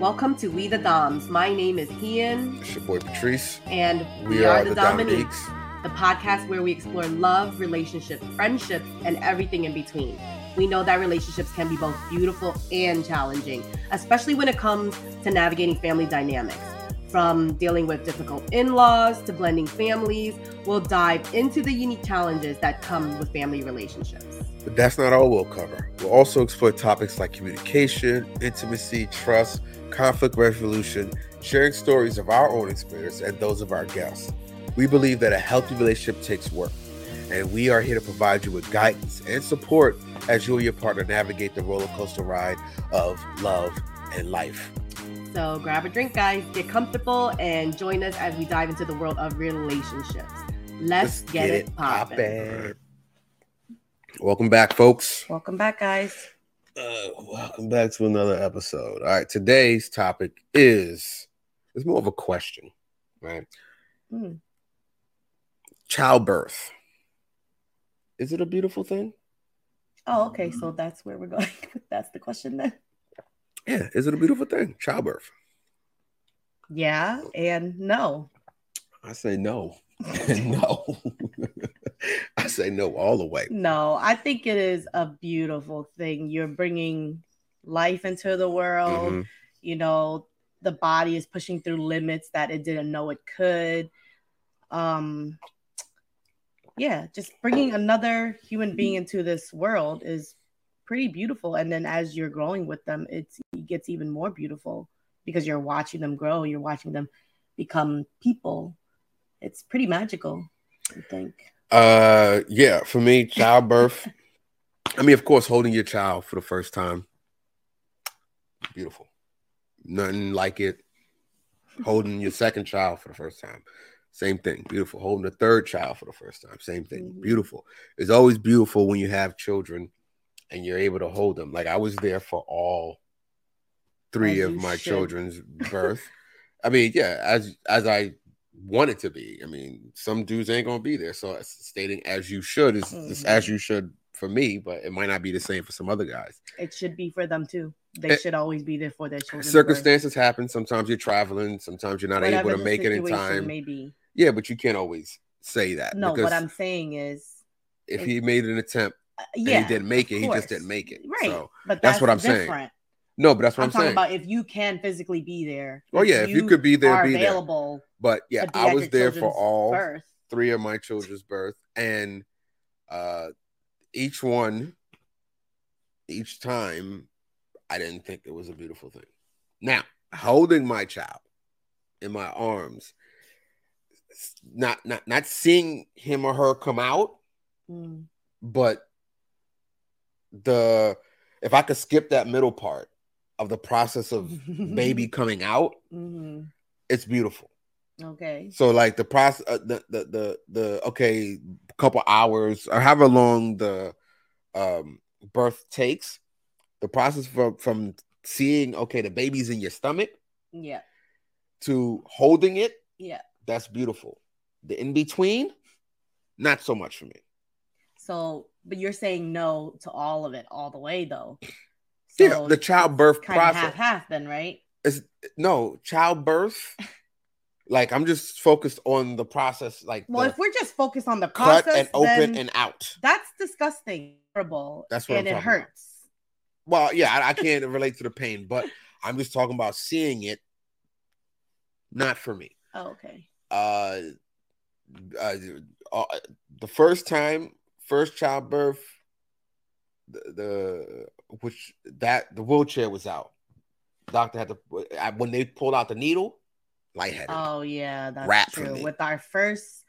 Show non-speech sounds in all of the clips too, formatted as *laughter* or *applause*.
Welcome to We the Doms. My name is Ian, It's your boy Patrice. and We, are, the Dominiques. the podcast where we explore love, relationships, friendships, and everything in between. We know that relationships can be both beautiful and challenging, especially when it comes to navigating family dynamics. From dealing with difficult in laws to blending families, we'll dive into the unique challenges that come with family relationships. But that's not all we'll cover. We'll also explore topics like communication, intimacy, trust, conflict resolution, sharing stories of our own experience and those of our guests. We believe that a healthy relationship takes work, and we are here to provide you with guidance and support as you and your partner navigate the roller coaster ride of love and life. So grab a drink, guys, get comfortable, and join us as we dive into the world of relationships. Let's, get, it poppin'. poppin'. Welcome back, folks. Welcome back, guys. Uh, welcome back to another episode. All right, today's topic is it's more of a question, right? Hmm. Childbirth. Is it a beautiful thing? Oh, okay. So that's where we're going. *laughs* that's the question then. Yeah, is it a beautiful thing? Childbirth. Yeah, and no. I say no. *laughs* *laughs* no. *laughs* I say no all the way. No, I think it is a beautiful thing. You're bringing life into the world. Mhm. You know, the body is pushing through limits that it didn't know it could. Um yeah, just bringing another human being into this world is pretty beautiful and then as you're growing with them, it's it gets even more beautiful because you're watching them grow, you're watching them become people. It's pretty magical, I think. Uh yeah, for me, childbirth. *laughs* I mean, of course, holding your child for the first time. Beautiful. Nothing like it. Holding your second child for the first time. Same thing. Beautiful. Holding the third child for the first time. Same thing. Mhm. Beautiful. It's always beautiful when you have children and you're able to hold them. Like I was there for all three As of my should. children's birth. I mean, yeah, as as I wanted to be. I mean, some dudes ain't gonna be there. So stating as you should is, is as you should for me, but it might not be the same for some other guys. It should be for them too. They Eh, should always be there for their children. Circumstances happen. Sometimes you're traveling. Sometimes you're not able to make it in time. Maybe Yeah, but you can't always say that. no. What I'm saying is, if he made an attempt uh, and yeah, he didn't make it, he just didn't make it. Right, So but that's that's, what I'm saying. No, but that's what I'm, I'm, talking saying. about if you can physically be there. oh yeah, if you could be there, be there. available. But yeah, I was there for all birth. three of my children's birth, and uh, each one, each time, I didn't think it was a beautiful thing. Now, holding my child in my arms, not not not seeing him or her come out, Mm. but the if I could skip that middle part of the process of baby *laughs* coming out, Mhm. it's beautiful. Okay. So like the process, uh, the, the the the okay, couple hours or however long the um birth takes, the process from from seeing okay the baby's in your stomach Yeah. to holding it, Yeah. that's beautiful. The in between, not so much for me. So, but you're saying no to all of it, all the way though. Yeah, the childbirth kind process. half half then, right? It's no childbirth. *laughs* like I'm just focused on the process, like Well, if we're just focused on the cut process, and open and out. that's disgusting, horrible, That's what I'm and it talking about. hurts. Well, yeah, I, I can't *laughs* relate to the pain, but I'm just talking about seeing it. Not for me. Oh, okay. Uh, uh, uh, the first time, first childbirth, the, the which that the wheelchair was out. Doctor had to when they pulled out the needle, lightheaded. Oh yeah, that's true. With our first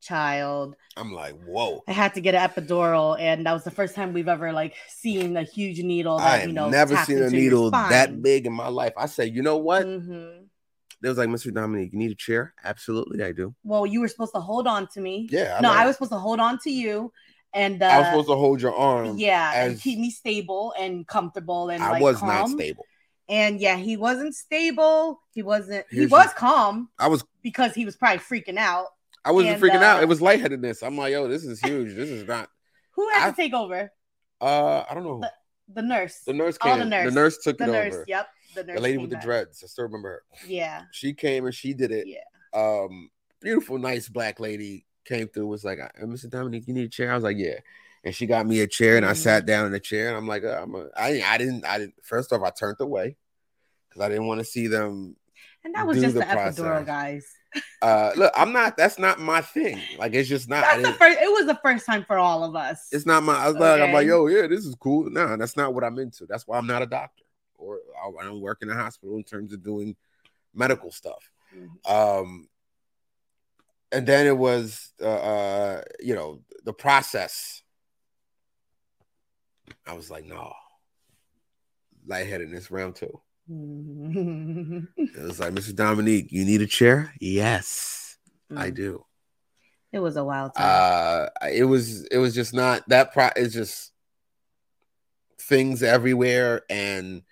child, I'm like, whoa. I had to get an epidural, and that was the first time we've ever like seen a huge needle. That, I have you know, never seen a needle that big in my life. I said, you know what? Mhm. They was like, Mr. Dominique, you need a chair? Absolutely, I do. Well, you were supposed to hold on to me. Yeah, I no, know. I was supposed to hold on to you, and uh, I was supposed to hold your arm. yeah, and keep me stable and comfortable and I like was calm. not stable. And yeah, he wasn't stable. He wasn't. He was your- calm I was because he was probably freaking out. I wasn't And, freaking out. uh, It was lightheadedness. I'm like, yo, this is huge. This is not. Who had I- to take over? Uh, I don't know. The nurse. The nurse came. the The nurse. The nurse, took The it nurse. over. Yep. the, nurse. the lady with the back. dreads. I still remember her. Yeah, She came and she did it. yeah. Um, beautiful, nice black lady came through. Was like, "Uh, Mr. Dominique, you need a chair? I was like, yeah. And she got me a chair, and I Mhm. sat down in the chair, and I'm like, uh, I'm a, I, I didn't, I didn't. First off, I turned away because I didn't want to see them. And that was just the the, epidural, guys. Uh, look, I'm not. That's not my thing. Like, it's just not. That's the first. It was the first time for all of us. It's not my. I was like, I'm like, yo, yeah, this is cool. No, that's not what I'm into. That's why I'm not a doctor, or I I don't work in a hospital in terms of doing medical stuff. Mhm. Um, and then it was, uh, uh, you know, the process. I was like, no, lightheadedness round two. It was like, Mrs. Dominique, you need a chair? Yes, I Mm. do. It was a wild time. uh it was it was just not that pro it's just things everywhere and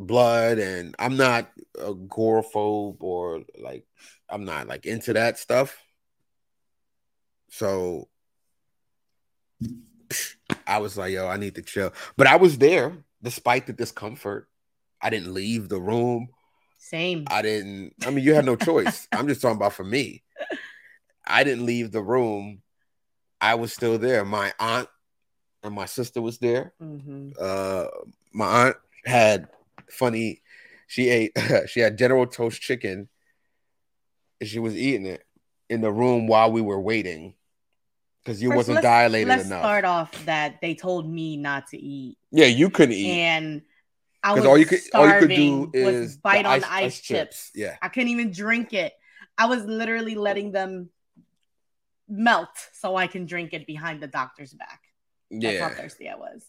blood and i'm not a agoraphobe or like i'm not like into that stuff so i was like yo i need to chill but i was there despite the discomfort i didn't leave the room Same. I didn't. I mean, you had no choice. *laughs* I'm just talking about for me. I didn't leave the room. I was still there. My aunt and my sister was there. Mhm. Uh, my aunt had funny. She ate. *laughs* she had General Tso's chicken, and she was eating it in the room while we were waiting because you First, wasn't let's- dilated Let's enough. start off that they told me not to eat, yeah, you couldn't eat and I was all you could all you could do was is the bite on ice, chips. Yeah, I couldn't even drink it. I was literally letting them melt so I can drink it behind the doctor's back. That's how thirsty I was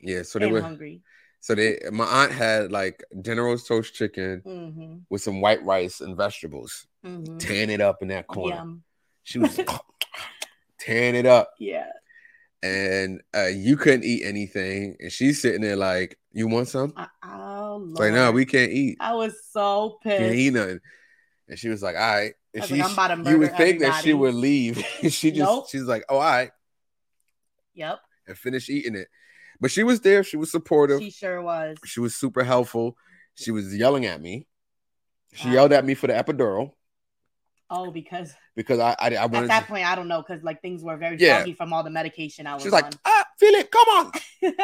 yeah. So they and were. hungry. So they, my aunt had like General's toast chicken Mm-hmm. with some white rice and vegetables, Mm-hmm. tearing it up in that corner. Yum. She was *laughs* tearing it up, Yeah. and uh, you couldn't eat anything, and she's sitting there like, "You want some?" I, oh, like, "No, we can't eat. I was so pissed. Can't eat nothing." And she was like, "All right." And she, like, I'm about to you would think that she would leave. *laughs* she just, Nope. she's like, "Oh, all right," Yep. and finish eating it. But she was there. She was supportive. She sure was. She was super helpful. She was yelling at me. She Wow. yelled at me for the epidural Oh, because because I I, I at that to, point, I don't know, because like things were very Yeah. foggy from all the medication I was she's like, on. ah, feel it, come on. *laughs*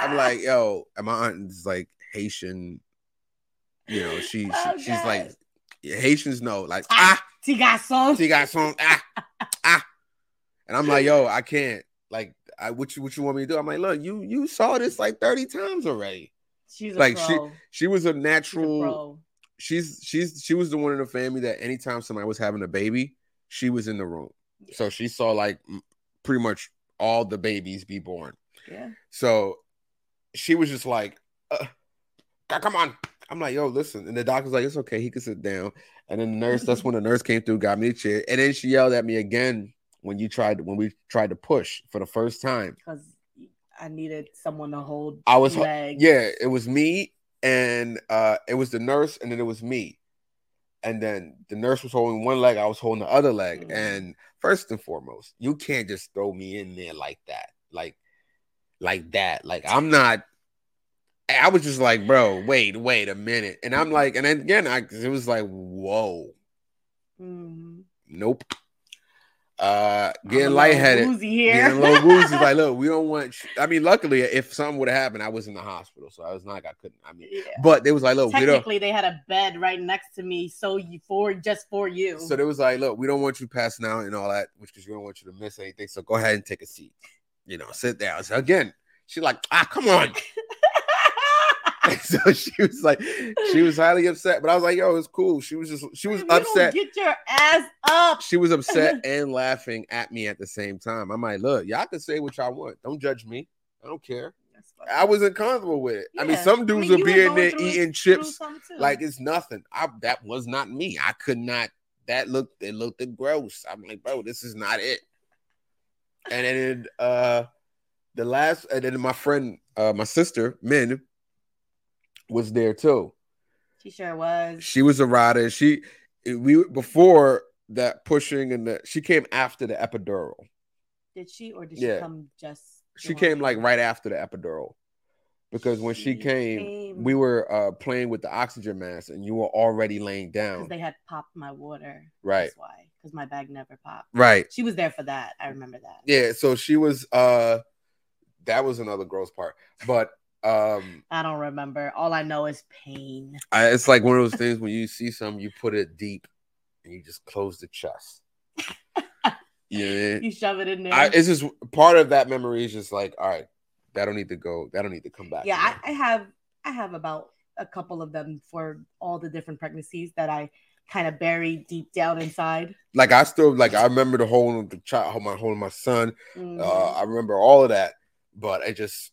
I'm like, yo, and my aunt is like Haitian. You know, she, she Oh, she's like Haitians know, like Ah. she got some, she got some ah ah, and I'm like, yo, I can't. Like, I what you what you want me to do? I'm like, look, you you saw this like 30 times already. She's like, she- pro. She was a She's a natural. She's she's she was the one in the family that anytime somebody was having a baby, she was in the room. So she saw like pretty much all the babies be born. Yeah. So she was just like, uh, come on. I'm like, yo, listen. And the doctor's like, it's okay. He can sit down. And then the nurse, that's when the nurse came through, got me a chair. And then she yelled at me again when you tried, when we tried to push for the first time. Because I needed someone to hold I was, legs. yeah, it was me and uh it was the nurse and then it was me. And then the nurse was holding one leg, I was holding the other leg. Mhm. And first and foremost, you can't just throw me in there like that. Like, like that. Like I'm not I was just like, bro, wait, wait a minute. And I'm like, and then again, I it was like, whoa, Mhm. nope. Uh getting lightheaded. woozy here. Getting a little *laughs* woozy. Like, look, we don't want I mean, luckily, if something would have happened, I was in the hospital. So I was not like I couldn't. I mean, Yeah. but they was like, look, Technically, they had a bed right next to me, so you for just for you. so they was like, look, we don't want you passing out and all that, which because we don't want you to miss anything. So go ahead and take a seat. You know, sit down. So again, she like, ah, come on. *laughs* *laughs* so she was like, she was highly upset, but I was like, yo, it's cool. She was just, she was You upset. Get your ass up. She was upset *laughs* and laughing at me at the same time. I'm like, look, y'all can say what y'all want. Don't judge me. I don't care. I wasn't comfortable with it. I mean, some dudes you would be were in there through- eating chips like it's nothing. I that was not me. I could not. That looked it looked gross. I'm like, bro, this is not it. And then uh the last and then my friend, uh my sister, Min, was there too. she sure was. She was a rider. She we before that pushing and the she came after the epidural. Did she or did Yeah. she come just? She came like right after the epidural. because when she She came, came. we were uh playing with the oxygen mask and you were already laying because down. they had popped my water. Right. That's why. Because my bag never popped. Right. She was there for that. I remember that. Yeah, so she was uh that was another gross part. But um I don't remember. All I know is pain. I, it's like one of those things when you see something, you put it deep and you just close the chest. *laughs* yeah. You shove it in there. I, it's just part of that memory is just like, all right, that don't need to go, that don't need to come back. yeah. I, I have I have about a couple of them for all the different pregnancies that I kind of buried deep down inside. like I still like I remember the whole the child, my holding my son. Mhm. Uh, I remember all of that, but I just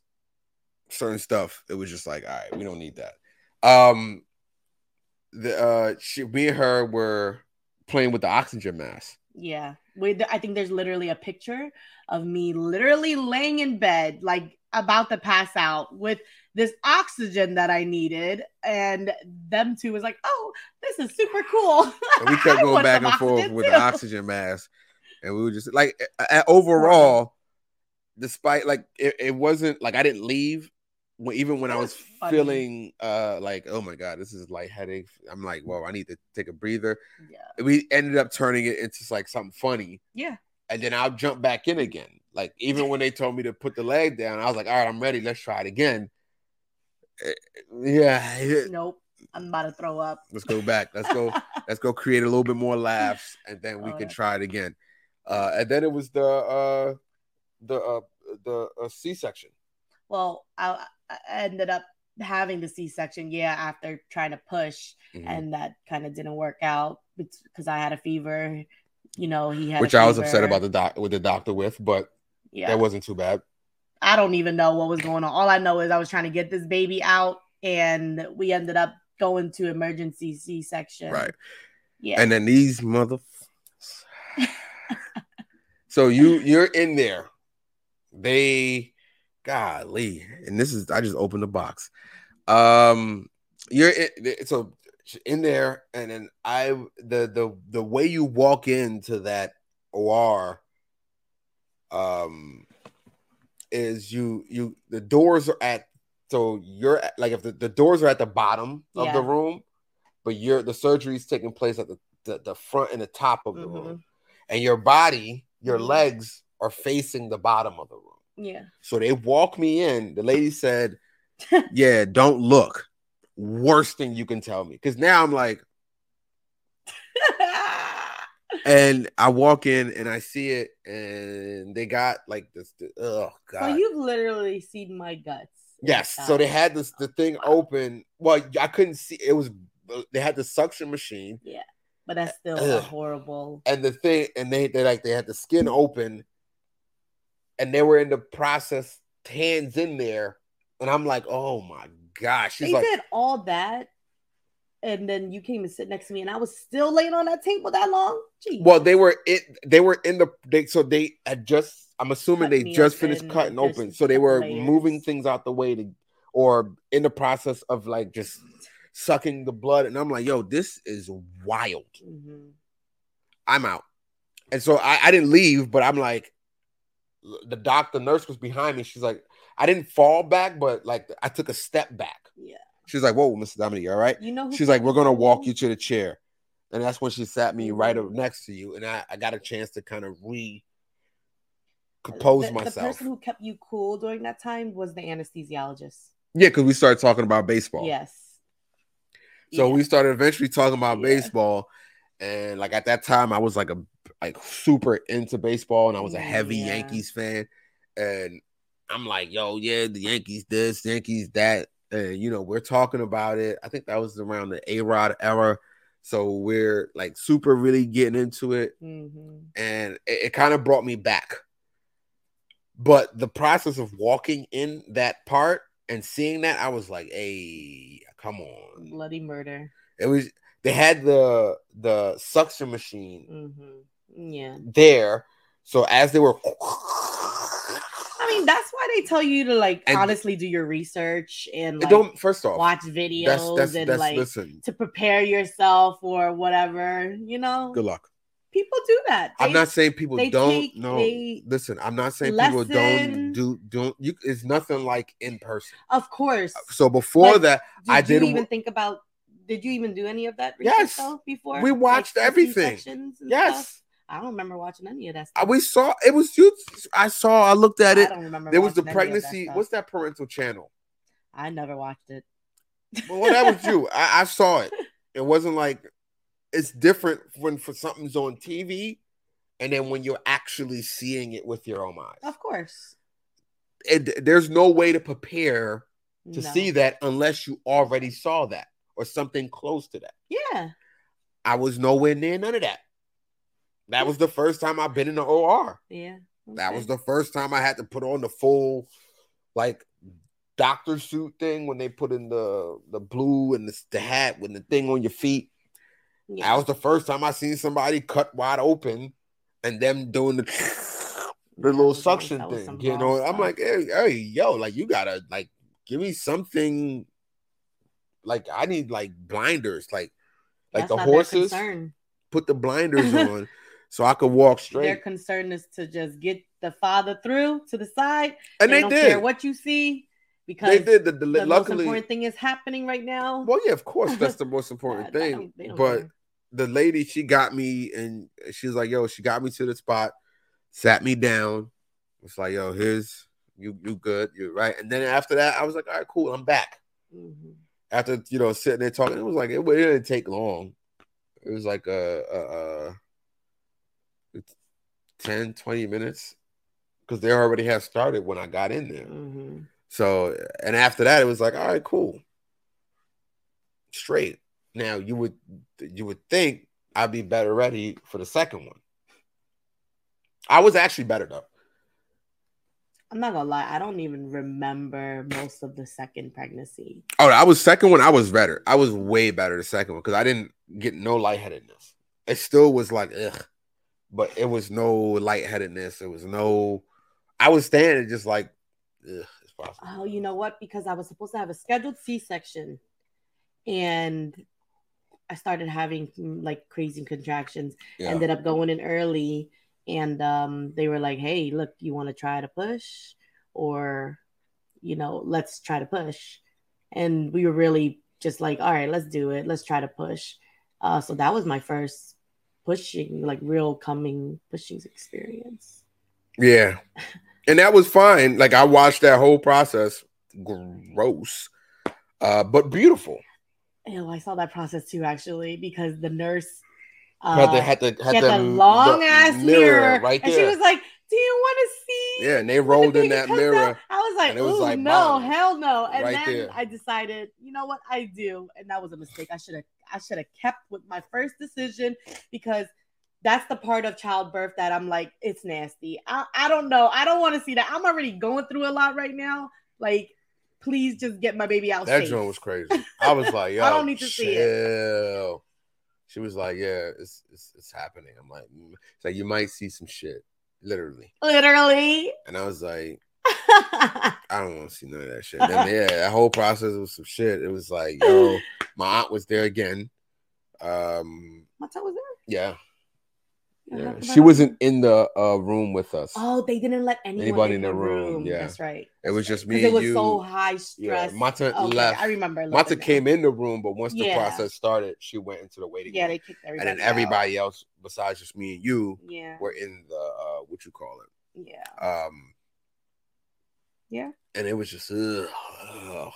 certain stuff. It was just like, all right, we don't need that. Um, the uh, she, me and her were playing with the oxygen mask. yeah, with I think there's literally a picture of me literally laying in bed, like about to pass out with this oxygen that I needed, and them two was like, "Oh, this is super cool." And we kept *laughs* going back and forth with too. the oxygen mask, and we were just like, overall, despite like it, it wasn't like I didn't leave. When, even when It I was was feeling uh like oh my god this is lightheaded I'm like well I need to take a breather Yeah, we ended up turning it into like something funny yeah. and then I'll jump back in again. Like even when they told me to put the leg down, I was like, all right, I'm ready. Let's try it again. Eh, Yeah. Nope, I'm about to throw up. let's go back. Let's go. *laughs* let's go create a little bit more laughs, and then we Oh, can yeah. try it again. Uh, and then it was the uh, the uh, the uh, C-section. Well, I, I ended up having the C-section, yeah, after trying to push, Mhm. and that kind of didn't work out because I had a fever. You know, he had, Which I was upset about the doc with the doctor with, but Yeah, that wasn't too bad. I don't even know what was going on. All I know is I was trying to get this baby out, and we ended up going to emergency C-section. Right. Yeah. And then these mother. *laughs* so you you're in there. They, golly, and this is I just opened the box. Um, you're in, so in there, and then I the the the way you walk into that OR, um, is you you the doors are at so you're at, like if the, the doors are at the bottom of the room, but you're the surgery is taking place at the, the the front and the top of the Mhm. room, and your body, your Mhm. legs are facing the bottom of the room. Yeah. So they walk me in. The lady said, *laughs* "Yeah, don't look." Worst thing you can tell me, because now I'm like, *laughs* and I walk in and I see it, and they got like this. Oh so god, you've literally seen my guts. yes. So they had this the oh thing open. Well, I couldn't see. It was they had the suction machine Yeah, but that's uh, still horrible. and the thing, and they they like they had the skin open, and they were in the process, hands in there, and I'm like, oh my gosh. She's They like, did all that, and then you came and sit next to me, and I was still laying on that table that long. Gee. Well, they were it. They were in the. They so they had just. I'm assuming Cut they just finished cutting open, so they were layers. moving things out the way to, or in the process of like just sucking the blood. And I'm like, yo, this is wild. Mhm. I'm out. And so I, I didn't leave, but I'm like, the doctor nurse was behind me. She's like, I didn't fall back, but like I took a step back. Yeah. She's like, whoa, Mr. Dominique, all right? You know. who She's like, we're gonna walk you to the chair. And that's when she sat me right Mhm. up next to you. And I, I got a chance to kind of re compose the, myself. The person who kept you cool during that time was the anesthesiologist. yeah, because we started talking about baseball. Yes. So Yeah. we started eventually talking about Yeah. baseball. And like at that time, I was like a like super into baseball and I was a heavy Yeah. Yankees fan. And I'm like, yo, yeah, the Yankees this, Yankees that. And you know, we're talking about it. I think that was around the A Rod era. So we're like super really getting into it. Mhm. and it, it kind of brought me back. But the process of walking in that part and seeing that, I was like, "Hey, come on!" bloody murder. It was they had the the suction machine hmm Yeah. there, so as they were, I mean, that's why they tell you to like And- honestly do your research and like don't. First off, watch videos that's that's and that's like listen. to prepare yourself or whatever, you know. Good luck. people do that. I'm not saying people they don't. no, a listen. I'm not saying people don't do don't. You, it's nothing like in person. Of course. Uh, so before that, Did I didn't even think about? Did you even do any of that? Research, Yes. before We watched the everything. Yes, stuff? I don't remember watching any of that. Stuff. we saw it was you. I saw. I looked at I it. don't remember. There was the of that pregnancy. What's that parental channel? I never watched it. Well, that was you. *laughs* I, I saw it. It wasn't like it's different when for something's on TV, and then when you're actually seeing it with your own eyes. Of course. It, there's no way to prepare to No. see that unless you already saw that or something close to that. Yeah. I was nowhere near none of that. That was the first time I've been in the OR. Yeah. That was the first time I had to put on the full, like, doctor suit thing when they put in the the blue and the, the hat with the thing on your feet. Yeah. That was the first time I seen somebody cut wide open and them doing the the little suction thing. You know, I'm like, hey, hey, yo, like you gotta like give me something. Like I need like blinders, like like That's the horses. Put the blinders *laughs* on so I could walk straight. Their concern is to just get the father through to the side. And they, don't did. care what you see because They did. The, the, the most important thing is happening right now. well, yeah, of course, that's the most *laughs* important I- I thing. don't- don't But care. the lady, she got me, and she was like, "Yo," she got me to the spot, sat me down. It's like, "Yo, here's you, you good, you're right." And then after that, I was like, "All right, cool, I'm back." Mhm. After you know sitting there talking, it was like it, it didn't take long. It was like a, a, a 10, 20 minutes because they already had started when I got in there. Mhm. So, and after that, it was like, all right, cool, straight. Now you would you would think I'd be better ready for the second one. I was actually better though. I'm not gonna lie, I don't even remember most of the second pregnancy. Oh, I was second one. I was better. I was way better the second one because I didn't get no lightheadedness. It still was like ugh, but it was no lightheadedness. It was no. I was standing just like it's possible. Oh, you know what? Because I was supposed to have a scheduled C-section, and I started having mm, like crazy contractions. Yeah. Ended up going in early, and um, they were like, "Hey, look, you want to try to push, or you know, let's try to push." And we were really just like, "All right, let's do it. Let's try to push." Uh, so that was my first pushing, like real coming pushing experience. Yeah. And that was fine. Like I watched that whole process. Gross. Uh, but beautiful. Ew, I saw that process too, actually, because the nurse had uh, the had the she had had the, that long the ass mirror, right there. and she was like, "Do you want to see?" yeah, and they when the rolled in that mirror. out?" I was like, was like, no, bomb. hell no!" And Right then there. I decided, you know what, I do, and that was a mistake. I should have, I should have kept with my first decision because that's the part of childbirth that I'm like, it's nasty. I, I don't know. I don't want to see that. I'm already going through a lot right now. Like, please just get my baby out. That safe. joint was crazy. I was like, yo, *laughs* I don't need to see it. She was like, yeah, it's, it's it's happening. I'm like, mm. it's like you might see some shit, literally. Literally. And I was like, *laughs* I don't want to see none of that shit. Then, yeah, that whole process was some shit. It was like, yo, *laughs* my aunt was there again. Um, What time was there? yeah, yeah. She wasn't in the uh, room with us. Oh, they didn't let anyone Anybody in the room. yeah. That's right. it was just me it was you. so high yeah, stress. Mata Okay, left. I remember. Mata came in the room, but once the Yeah. process started, she went into the waiting Yeah, room. they kicked everybody. and then out. everybody else besides just me and you Yeah. were in the uh, what you call it Yeah. um Yeah. and it was just ugh, ugh.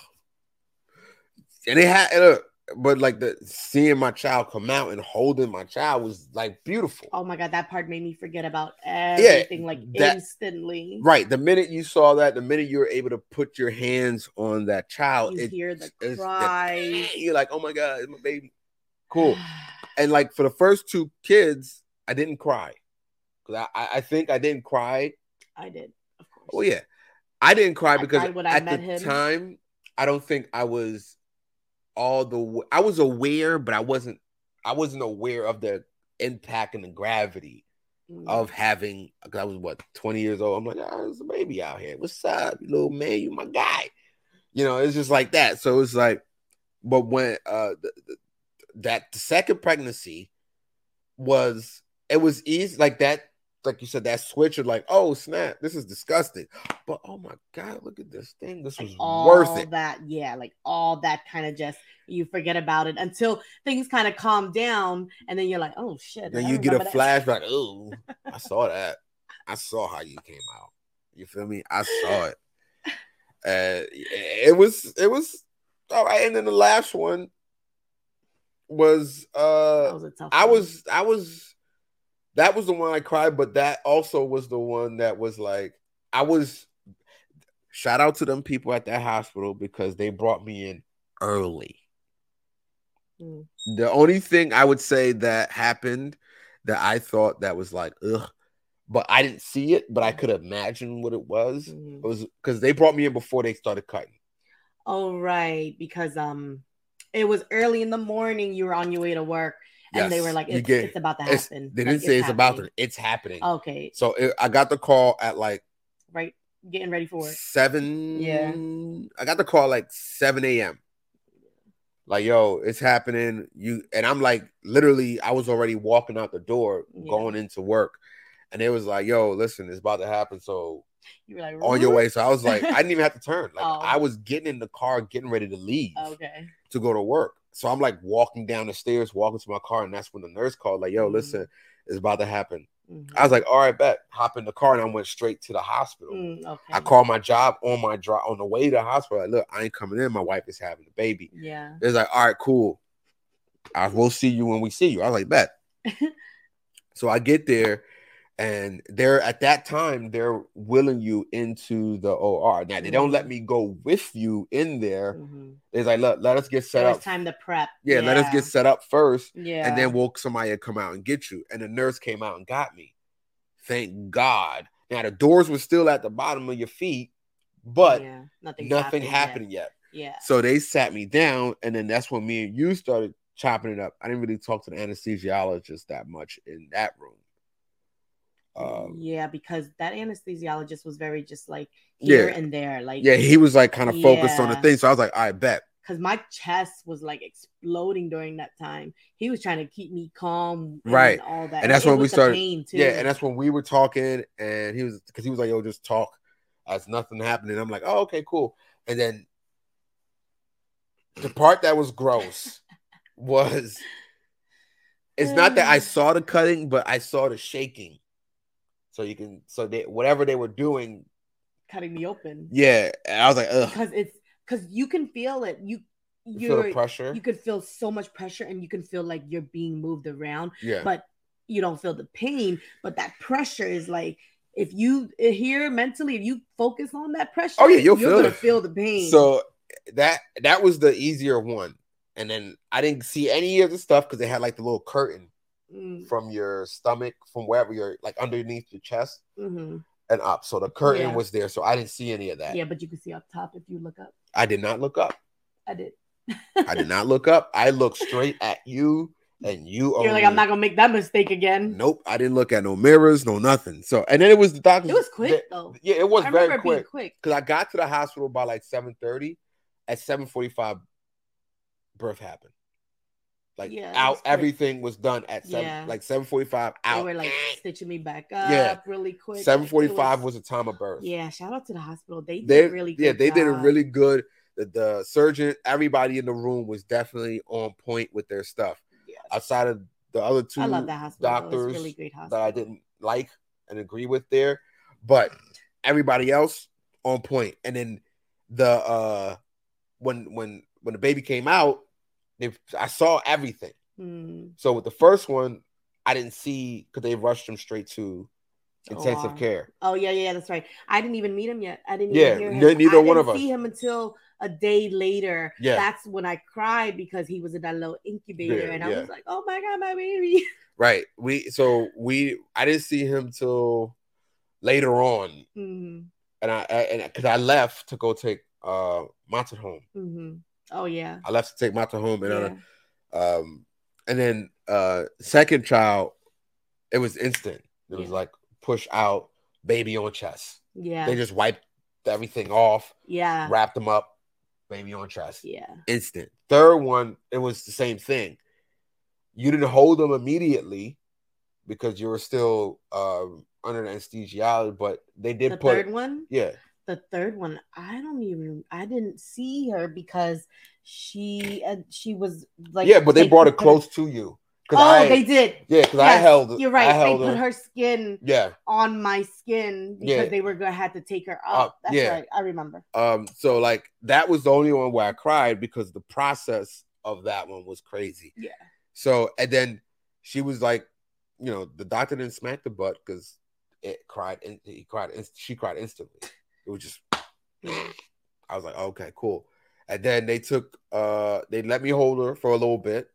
and it had look, uh, but like the seeing my child come out and holding my child was like beautiful Oh my god, that part made me forget about everything like that- instantly. right the minute you saw that the minute you were able to put your hands on that child You it, hear the it's- the- cries. you're like oh my god it's my baby cool *sighs* and like for the first two kids i didn't cry because I, I I think i didn't cry I did, of course. Oh yeah, I didn't cry because cried when I at met the him. time I don't think I was all the. w- I was aware, but I wasn't. I wasn't aware of the impact and the gravity Mm. of having. Cause I was what twenty years old. I'm like, oh, there's a baby out here. What's up, you little man? You my guy. You know, it's just like that. So it's like, but when uh the, the, that the second pregnancy was it was easy like that like you said that switch of like oh snap this is disgusting. But oh my god look at this thing. This Like was all worth it. that, yeah, like all that kind of just you forget about it until things kind of calm down, and then you're like, oh shit. then I you get a that. flashback. Oh i saw that. I saw how you came out. You feel me? I saw it. Uh it was it was all right and then the last one was uh was I was I was that was the one I cried, but that also was the one that was like I was shout out to them people at that hospital because they brought me in early. Mm. The only thing I would say that happened that I thought that was like ugh, but I didn't see it, but I could imagine what it was. Mhm. It was because they brought me in before they started cutting. Oh right, because um, it was early in the morning. You were on your way to work, and they Yes, were like, "It's, get- it's about to happen." they Like, didn't say it's about happening. to, it's happening. Okay, So it, I got the call at like right, getting ready for it. seven. Yeah. I got the call like 7 a.m. Like, yo, it's happening. You and I'm like, literally, I was already walking out the door, Yeah. going into work. And it was like, yo, listen, it's about to happen. So You were like, on your way. So I was like, *laughs* I didn't even have to turn. Like Oh. I was getting in the car, getting ready to leave Okay. to go to work. So I'm like walking down the stairs, walking to my car, and that's when the nurse called, like, yo, Mhm. listen, it's about to happen. Mhm. I was like, all right, bet. Hop in the car, and I went straight to the hospital. Mm, okay. I called my job on my drive on the way to the hospital. Like, look, I ain't coming in. My wife is having a baby. Yeah. It's like, all right, cool. I will see you when we see you. I was like, bet. *laughs* so I get there, and they're at that time they're willing you into the OR. Now they don't let Mhm. me go with you in there. Mhm. It's like, look, let us get set was up. time to prep. Yeah, let us get set up first, Yeah. and then we'll somebody will come out and get you. And the nurse came out and got me. Thank God. Now the doors were still at the bottom of your feet, but yeah. nothing nothing happened happened yet. yet. Yeah. So they sat me down, and then that's when me and you started chopping it up. I didn't really talk to the anesthesiologist that much in that room. Um, yeah, because that anesthesiologist was very just like here Yeah. and there, like yeah, he was like kind of focused on the thing. So I was like, I bet. because my chest was like exploding during that time. He was trying to keep me calm, and Right. All that, And that's when we started- Pain too. Yeah, and that's when we were talking, and he was because he was like, "Yo, just talk." As nothing happening, I'm like, "Oh, okay, cool." And then the part that was gross *laughs* was it's not that I saw the cutting, but I saw the shaking. So you can so they whatever they were doing, cutting me open. yeah. And I was like, ugh. because it's because you can feel it. You You feel the pressure. you could feel so much pressure, and you can feel like you're being moved around, yeah. but you don't feel the pain. But that pressure is like. If you uh, here mentally, if you focus on that pressure, Oh, yeah, you'll you're feel gonna it. feel the pain. So that that was the easier one. And then I didn't see any of the stuff because they had like the little curtain Mm, from your stomach, from wherever you're like underneath your chest mhm. and up. So the curtain Yeah. was there. So I didn't see any of that. yeah, but you can see up top if you look up. I did not look up. I did. I did not look up. I looked straight at you and you You're like, I'm not gonna make that mistake again. Nope. I didn't look at no mirrors, no nothing. So and then it was the doctor. It was quick though. Yeah, it was I very quick. quick. Because I got to the hospital by like 7:30. At 7:45, birth happened. Like Yeah, out, was everything was done at seven, Yeah. like 7:45 They out. were like stitching me back up Yeah. really quick. Seven forty-five Seven forty-five was the time of birth. Yeah, shout out to the hospital. They did they really good yeah, they did a really good. The, the surgeon, everybody in the room was definitely on point with their stuff. Yes. Outside of the other two I love that hospital. though. It's a doctors really that I didn't like and agree with there, but everybody else on point. And then the uh when when when the baby came out, they I saw everything. Hmm. So with the first one, I didn't see because they rushed him straight to intensive OR. care. Oh yeah, yeah, that's right. I didn't even meet him yet. I didn't Yeah, even hear him. neither I one of us. See him until a day later. Yeah. that's when I cried because he was in that little incubator, Yeah, and I yeah. was like, "Oh my god, my baby!" *laughs* Right. We so we I didn't see him till later on, hmm and I, I and because I left to go take uh Mata home. hmm Oh yeah, I left to take Mata home, and yeah. uh, um and then uh second child, it was instant. It was like push out, baby on chest. yeah, They just wiped everything off, yeah, wrapped them up, baby on chest. yeah. Instant. Third one, it was the same thing. You didn't hold them immediately. because you were still um, under anesthesia, but they did The put third one, yeah. The third one, I don't even, I didn't see her because she, uh, she was like, yeah, but they brought her- close to you. Oh, I, they did. yeah, because I Yes, held. You're right. I They put her. her skin Yeah. on my skin because Yeah. they were gonna have to take her up. Up, That's yeah. right. I remember. Um. So like that was the only one where I cried because the process of that one was crazy. Yeah. So and then she was like, you know, the doctor didn't smack the butt because it cried and he cried. She cried instantly. It was just. I was like, okay, cool. And then they took, uh, they let me hold her for a little bit,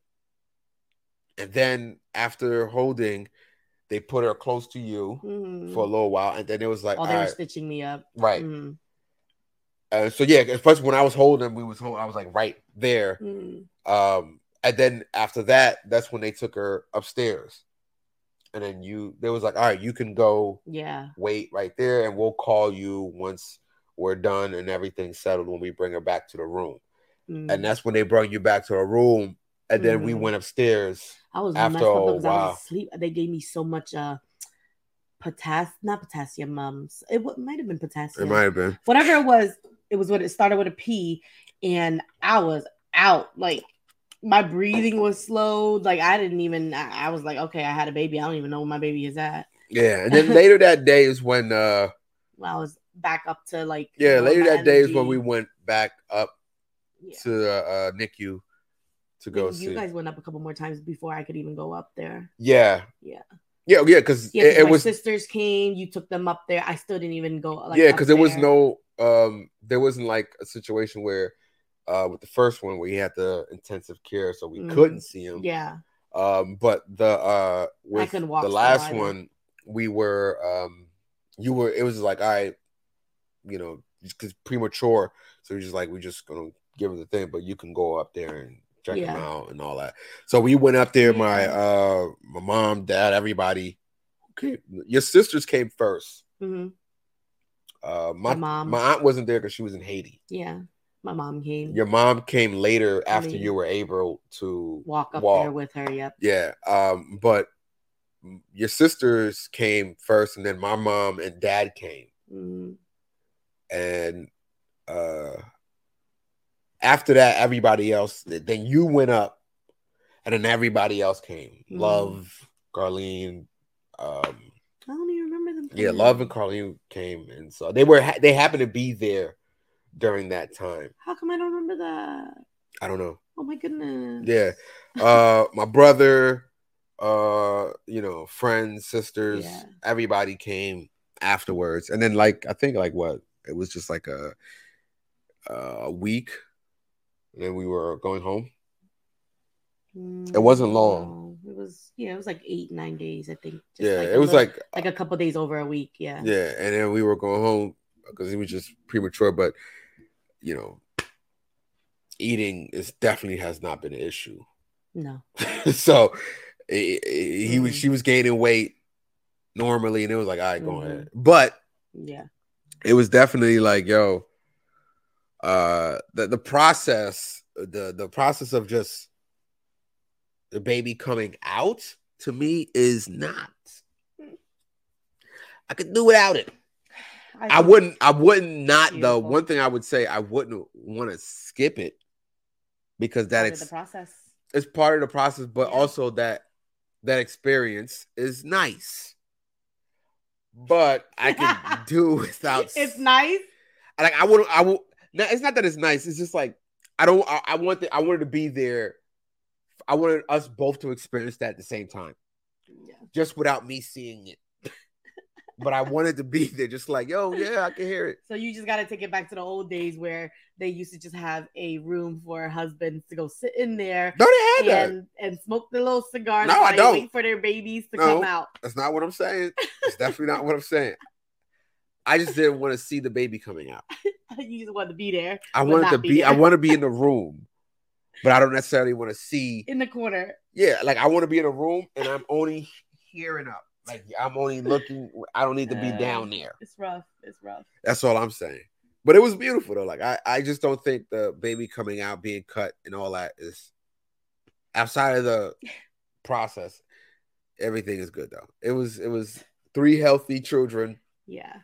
and then after holding, they put her close to you Mhm. for a little while, and then it was like, oh, they were right, stitching me up. right. Mhm. Uh, so yeah, especially when I was holding, we was holding, I was like right there. Mhm. Um, and then after that, that's when they took her upstairs, and then you, they was like, all right, you can go Yeah. wait right there, and we'll call you once we're done and everything's settled when we bring her back to the room. Mhm. And that's when they brought you back to a room, and then we Mhm. went upstairs. I was after messed up a though I while. was asleep. They gave me so much uh potassium, not potassium. Um, it w- might have been potassium. It might have been. Whatever it was, it was what it started with a P, and I was out. Like my breathing was slowed. Like I didn't even. I, I was like, okay, I had a baby. I don't even know where my baby is at. Yeah, and then later *laughs* that day is when, uh, Well, I was back up to like. yeah, you know, later that day is when we went back up Yeah. to uh, uh NICU to go you see. guys went up a couple more times before I could even go up there. Yeah. Yeah. Yeah, yeah, because yeah, it, it was sisters came. You took them up there. I still didn't even go. Like, yeah, because there was no um there wasn't like a situation where uh with the first one where he had the intensive care so we Mhm. couldn't see him. Yeah. Um but the uh with the last one we were um you were it was like I you know because premature so we're just like we're just gonna give him the thing but you can go up there and check him out and all that. So we went up there my uh my mom, dad, everybody came. Your sisters came first. hmm Uh, my, My mom. my aunt wasn't there because she was in Haiti. Yeah. My mom came. Your mom came later after Later. you were able to walk up walk. there with her. Yep. Yeah. Um, but your sisters came first, and then my mom and dad came, Mm. and uh, after that, everybody else. Then you went up, and then everybody else came. Mhm. Love, Carlene. Um, I don't even remember them. yeah. Love and Carlene came, and so they were they happened to be there during that time. How come I don't remember that? I don't know. Oh my goodness. Yeah. Uh my brother, uh, you know, friends, sisters, Yeah. everybody came afterwards. And then like I think like what? It was just like a a week. And then we were going home. It wasn't long. It was yeah. It was like eight nine days. I think. Just yeah, like it was little- like like a couple days over a week. Yeah. yeah, and then we were going home because he was just premature, but you know, eating is definitely has not been an issue. No. *laughs* so he was Mhm. she was gaining weight normally, and it was like, all right, go Mhm. ahead. But Yeah. it was definitely like, yo, uh, the the process, the the process of just the baby coming out to me is not. I could do without it. I think- wouldn't. I wouldn't not. The Beautiful. one thing I would say, I wouldn't want to skip it because that part of ex- the process. it's part of the process, but Yeah. also that that experience is nice. But I can *laughs* do without. It's nice. like I would. I will. No, it's not that it's nice. It's just like I don't. I, I want. The, I wanted to be there. I wanted us both to experience that at the same time, Yeah. just without me seeing it. But I wanted to be there, just like yo, yeah, I can hear it. So you just got to take it back to the old days where they used to just have a room for husbands to go sit in there No, they had that. and and smoke their little cigars No, I don't. wait for their babies to No. come out. That's not what I'm saying. It's *laughs* definitely not what I'm saying. I just didn't want to see the baby coming out. *laughs* you just want to be there I wanted to be be. I want to be in the *laughs* room, but I don't necessarily want to see. in the corner. Yeah, like I want to be in a room and I'm only hearing up. Like I'm only looking. I don't need to be Uh, down there. It's rough. It's rough. That's all I'm saying. But it was beautiful though. Like I, I just don't think the baby coming out, being cut, and all that is outside of the *laughs* process. everything is good though. It was it was three healthy children Yeah.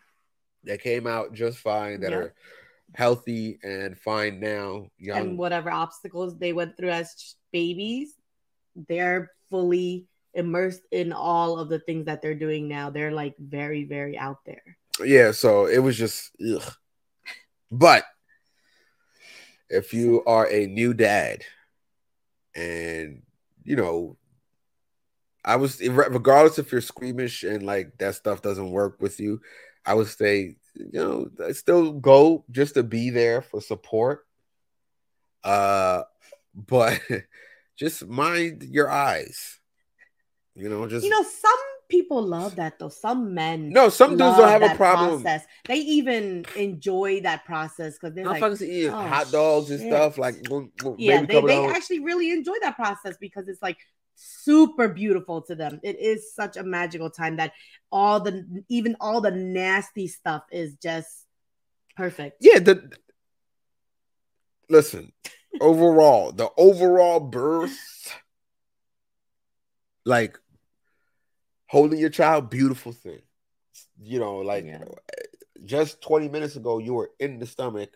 that came out just fine that Yep. are healthy and fine now. Young. And whatever obstacles they went through as babies, they're fully immersed in all of the things that they're doing now. They're like very, very out there. yeah, so it was just ugh. But if you are a new dad and you know I was regardless if you're squeamish and like that stuff doesn't work with you, I would say, you know, still go just to be there for support. Uh *laughs* but just mind your eyes. You know, just You know, some people love that though. Some men no, some dudes don't have a that problem. Process. They even enjoy that process because they're like, Motherfuckers eating "Oh, hot dogs and stuff like yeah, baby they, they out. actually really enjoy that process because it's like super beautiful to them. It is such a magical time that all the even all the nasty stuff is just perfect. Yeah, the listen, overall, the overall birth, like holding your child, beautiful thing. You know, like Yeah. just 20 minutes ago, you were in the stomach.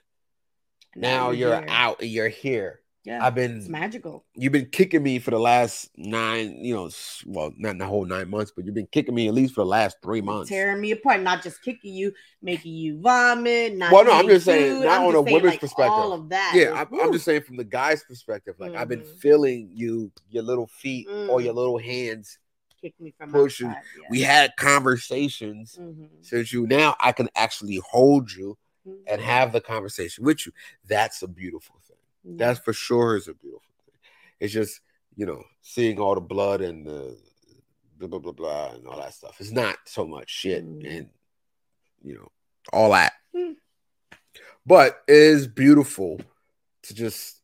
Now you're you're out and you're here. Yeah, I've been it's magical. you've been kicking me for the last nine, you know, well, not the whole nine months, but you've been kicking me at least for the last three months. Tearing me apart, not just kicking you, making you vomit. Not Well, no, I'm just saying, food. not I'm on a woman's like, perspective. All of that. Yeah, I'm, I'm just saying from the guy's perspective. Like I've been Mhm. feeling you, your little feet or Mm. your little hands. Kick me from push you. outside. Yeah. We had conversations Mhm. since you now I can actually hold you Mhm. and have the conversation with you. That's a beautiful thing. Yeah. That's for sure is a beautiful thing. It's just, you know, seeing all the blood and the blah blah blah blah and all that stuff. It's not so much shit Mm. and you know, all that. Mm. But it is beautiful to just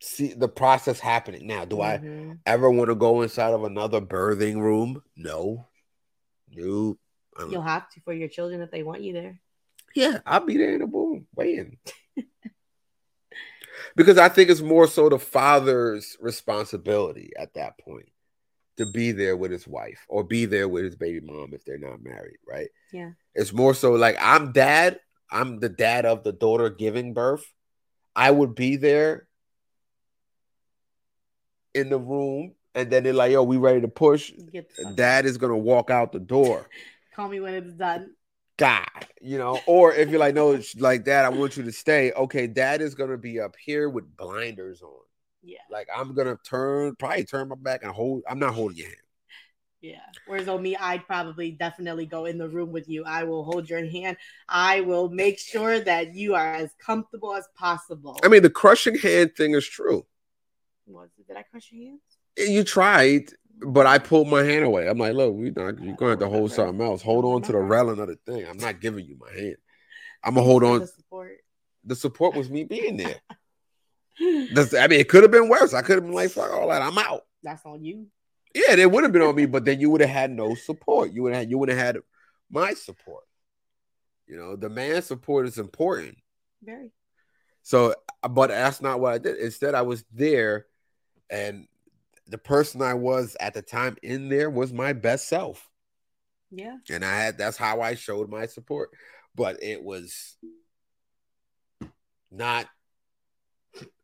see the process happening. Now, do I Mhm. ever want to go inside of another birthing room? No. No. I You'll have to for your children if they want you there. yeah, I'll be there in the boom, waiting. *laughs* because I think it's more so the father's responsibility at that point to be there with his wife or be there with his baby mom if they're not married, right? Yeah. It's more so like I'm dad, I'm the dad of the daughter giving birth. I would be there in the room, and then they're like, yo, we ready to push. Dad is gonna walk out the door. *laughs* Call me when it's done. God, you know, or if you're like, no, it's like dad, I want you to stay. Okay, dad is gonna be up here with blinders on. Yeah. Like I'm gonna turn, probably turn my back and hold. I'm not holding your hand. Yeah. Whereas on me, I'd probably definitely go in the room with you. I will hold your hand. I will make sure that you are as comfortable as possible. I mean, the crushing hand thing is true. Was it, did I crush your hands? You tried, but I pulled my hand away. I'm like, look, we not you're gonna have to oh, hold something else. Hold on to the uh-huh. railing of the thing. I'm not giving you my hand. I'm gonna hold on. The support. The support was me being there. That's- I mean, it could have been worse. I could have been like, fuck all that. I'm out. That's on you. Yeah, it would have been on me, but then you would have had no support. You would have you would have had my support. You know, the man support is important. Very. So, uh, but that's not what I did. Instead, I was there, and the person I was at the time in there was my best self, Yeah. and I had that's how I showed my support. But it was not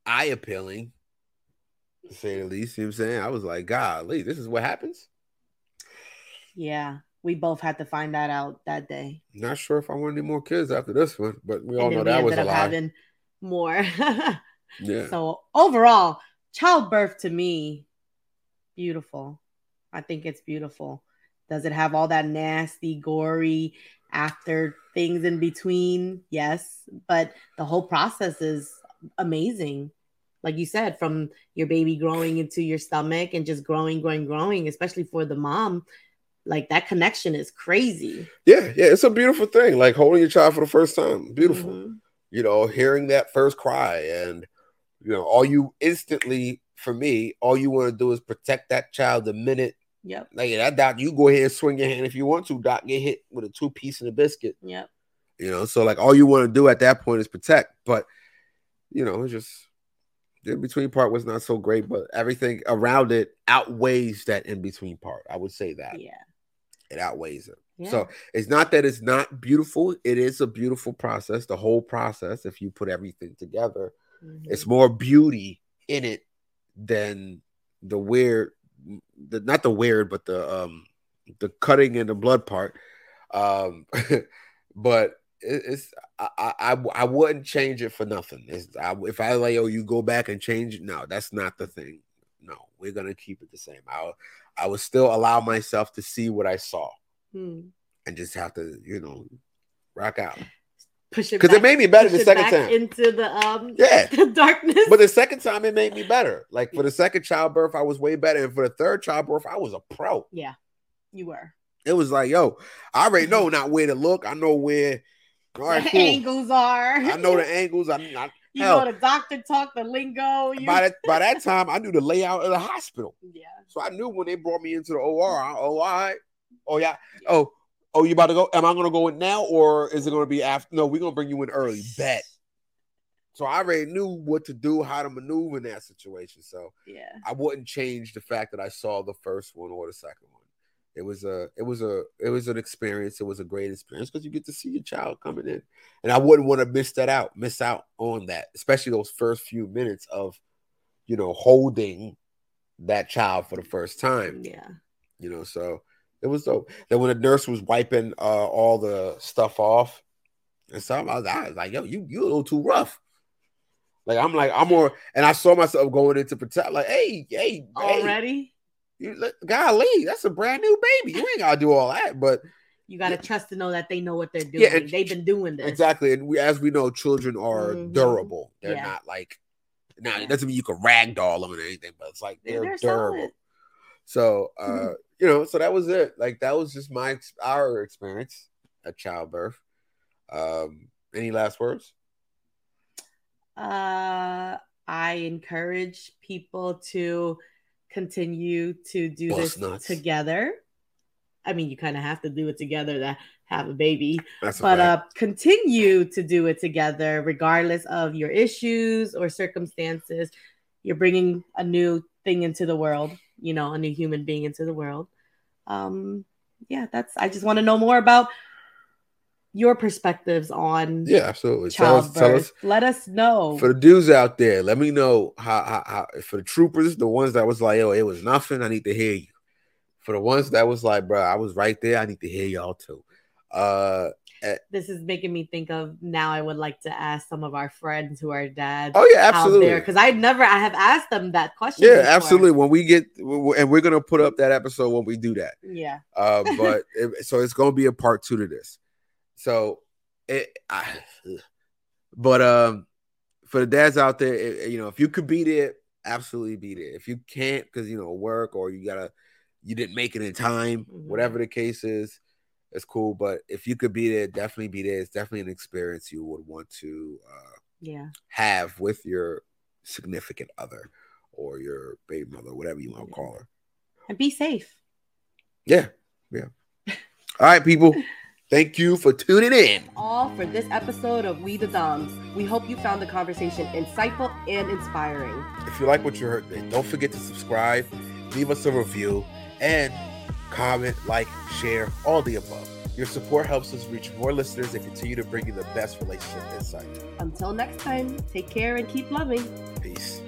eye appealing, to say the least. You know what I'm saying? I was like, golly, this is what happens. Yeah. We both had to find that out that day. Not sure if I want any more kids after this one, but we all know we that was a lie. having more. *laughs* yeah. So overall, childbirth to me, beautiful. I think it's beautiful. Does it have all that nasty, gory after things in between? Yes, but the whole process is amazing. Like you said, from your baby growing into your stomach and just growing, growing, growing, especially for the mom, like that connection is crazy. yeah, yeah, it's a beautiful thing. Like holding your child for the first time. Beautiful. Mhm. You know, hearing that first cry and you know, all you instantly for me, all you want to do is protect that child the minute Yep, like that doc, you go ahead and swing your hand if you want to, doc, get hit with a two piece and a biscuit. yep. You know, so like all you want to do at that point is protect. But you know, it's just The in between part was not so great, but everything around it outweighs that in between part. I would say that. Yeah. It outweighs it. yeah. So it's not that it's not beautiful. It is a beautiful process. The whole process, if you put everything together, Mhm. it's more beauty in it than the weird, the not the weird, but the um the cutting and the blood part. Um, *laughs* but it, it's I, I I I wouldn't change it for nothing. I, if I like, oh, you go back and change it. No, that's not the thing. No, we're gonna keep it the same. I I would still allow myself to see what I saw Hmm. and just have to, you know, rock out. Push it Because it made me better the second time. into the um *laughs* Yeah. the darkness. But the second time it made me better. Like for the second childbirth, I was way better. And for the third childbirth, I was a pro. yeah, you were. It was like, yo, I already know not where to look. I know where. *laughs* All right, the cool. angles are. I know the angles. I, I you hell. know the doctor talk, the lingo. You... by that by that *laughs* time, I knew the layout of the hospital. yeah. So I knew when they brought me into the OR. I, oh, all right. Oh yeah. Oh, oh, you about to go? Am I gonna go in now, or is it gonna be after? No, we're gonna bring you in early. Bet. So I already knew what to do, how to maneuver in that situation. So Yeah. I wouldn't change the fact that I saw the first one or the second one. It was a, it was a, it was an experience. It was a great experience because you get to see your child coming in, and I wouldn't want to miss that out, miss out on that, especially those first few minutes of, you know, holding that child for the first time. Yeah. You know, so it was dope. Then when the nurse was wiping uh, all the stuff off and stuff, I was, I was like, yo, you you a little too rough. Like I'm like I'm more, and I saw myself going into protect. Like, hey, hey, hey, Already, you, let- golly, that's a brand new baby. You ain't gotta do all that, but you got to Yeah. trust to know that they know what they're doing. Yeah, and- They've been doing this. exactly. And we, as we know, children are Mhm. durable. They're Yeah. not like now. It doesn't mean you can ragdoll them or anything, but it's like They're- they're, they're durable. solid. So, uh, Mhm. *laughs* you know, so that was it. Like that was just my our experience at childbirth. Um, any last words? Uh, I encourage people to continue to do Bust this nuts. together. I mean, you kind of have to do it together to have a baby, That's but uh, continue to do it together, regardless of your issues or circumstances. You're bringing a new thing into the world, you know, a new human being into the world. Um, yeah, that's. I just want to know more about your perspectives on yeah, absolutely. Tell us, tell us Let us know. for the dudes out there. Let me know how, how, how for the troopers, the ones that was like, "Oh, it was nothing." I need to hear you. For the ones that was like, "Bro, I was right there." I need to hear y'all too. Uh, this is making me think of now. I would like to ask some of our friends who are dads. oh yeah, absolutely. Because I never, I have asked them that question. Yeah, before. absolutely. When we get, and we're gonna put up that episode when we do that. Yeah. Uh, *laughs* but it, so it's gonna be a part two to this. So it, I, but um, for the dads out there, it- you know, if you could be there, absolutely be there. If you can't, because you know work or you gotta, you didn't make it in time, Mhm. whatever the case is, it's cool. But if you could be there, definitely be there. It's definitely an experience you would want to uh, Yeah. have with your significant other or your baby mother, whatever you want to call her. And be safe. Yeah, yeah. *laughs* All right, people. Thank you for tuning in. All for this episode of We the Doms. We hope you found the conversation insightful and inspiring. If you like what you heard, then don't forget to subscribe, leave us a review, and comment, like, share, all the above. Your support helps us reach more listeners and continue to bring you the best relationship insight. Until next time, take care and keep loving. Peace.